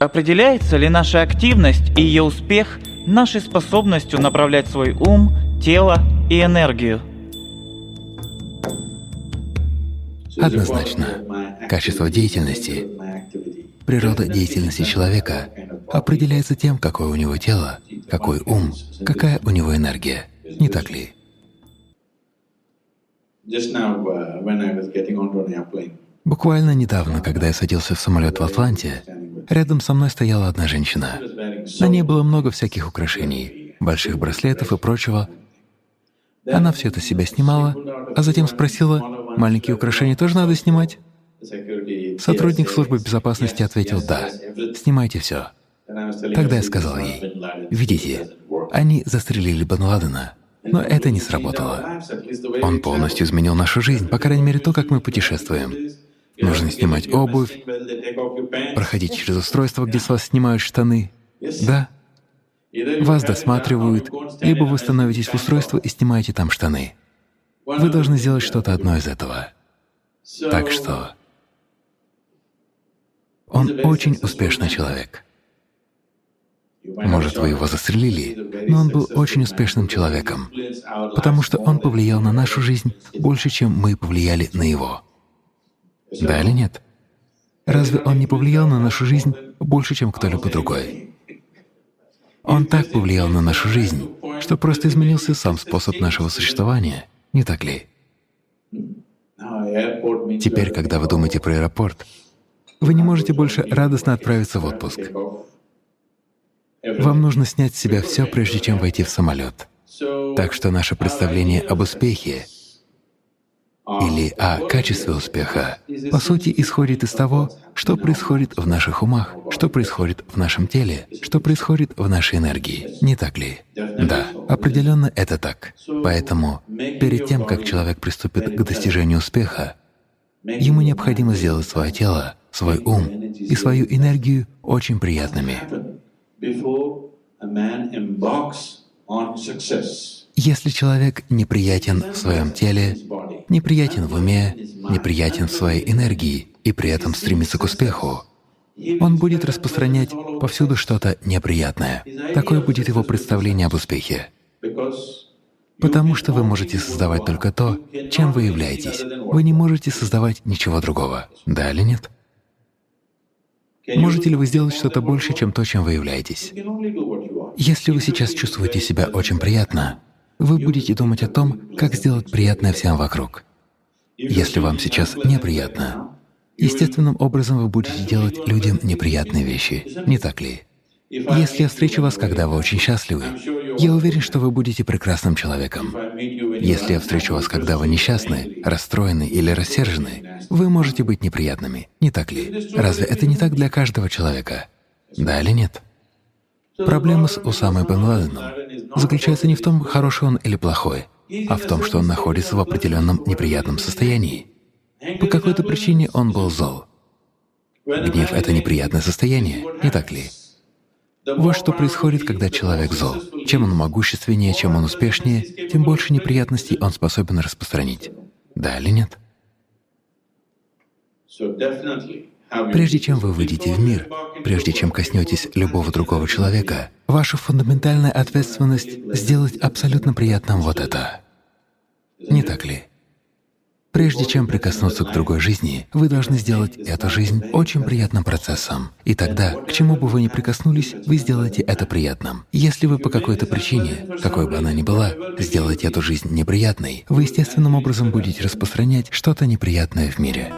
Определяется ли наша активность и ее успех нашей способностью направлять свой ум, тело и энергию? Однозначно. Качество деятельности, природа деятельности человека определяется тем, какое у него тело, какой ум, какая у него энергия. Не так ли? Буквально недавно, когда я садился в самолет в Атланте, рядом со мной стояла одна женщина. На ней было много всяких украшений, больших браслетов и прочего. Она все это себя снимала, а затем спросила, «Маленькие украшения тоже надо снимать?» Сотрудник службы безопасности ответил «Да, снимайте все». Тогда я сказал ей, «Видите, они застрелили Бен Ладена, но это не сработало. Он полностью изменил нашу жизнь, по крайней мере, то, как мы путешествуем. Нужно снимать обувь, проходить через устройство, где с вас снимают штаны. Да. Вас досматривают, либо вы становитесь в устройство и снимаете там штаны. Вы должны сделать что-то одно из этого. Так что он очень успешный человек. Может, вы его застрелили, но он был очень успешным человеком, потому что он повлиял на нашу жизнь больше, чем мы повлияли на его. Да или нет? Разве он не повлиял на нашу жизнь больше, чем кто-либо другой? Он так повлиял на нашу жизнь, что просто изменился сам способ нашего существования, не так ли? Теперь, когда вы думаете про аэропорт, вы не можете больше радостно отправиться в отпуск. Вам нужно снять с себя все, прежде чем войти в самолет. Так что наше представление об успехе или о качестве успеха, по сути, исходит из того, что происходит в наших умах, что происходит в нашем теле, что происходит в нашей энергии. Не так ли? Да, определенно это так. Поэтому перед тем, как человек приступит к достижению успеха, ему необходимо сделать свое тело, свой ум и свою энергию очень приятными. Если человек неприятен в своем теле, неприятен в уме, неприятен в своей энергии и при этом стремится к успеху, он будет распространять повсюду что-то неприятное. Такое будет его представление об успехе. Потому что вы можете создавать только то, чем вы являетесь. Вы не можете создавать ничего другого. Да или нет? Можете ли вы сделать что-то больше, чем то, чем вы являетесь? Если вы сейчас чувствуете себя очень приятно, вы будете думать о том, как сделать приятное всем вокруг. Если вам сейчас неприятно, естественным образом вы будете делать людям неприятные вещи, не так ли? Если я встречу вас, когда вы очень счастливы, я уверен, что вы будете прекрасным человеком. Если я встречу вас, когда вы несчастны, расстроены или рассержены, вы можете быть неприятными, не так ли? Разве это не так для каждого человека? Да или нет? Проблема с Усамой бен Ладеном заключается не в том, хороший он или плохой, а в том, что он находится в определенном неприятном состоянии. По какой-то причине он был зол. Гнев — это неприятное состояние, не так ли? Вот что происходит, когда человек зол. Чем он могущественнее, чем он успешнее, тем больше неприятностей он способен распространить. Да или нет? Прежде чем вы выйдете в мир, прежде чем коснетесь любого другого человека, ваша фундаментальная ответственность — сделать абсолютно приятным вот это. Не так ли? Прежде чем прикоснуться к другой жизни, вы должны сделать эту жизнь очень приятным процессом. И тогда, к чему бы вы ни прикоснулись, вы сделаете это приятным. Если вы по какой-то причине, какой бы она ни была, сделаете эту жизнь неприятной, вы естественным образом будете распространять что-то неприятное в мире.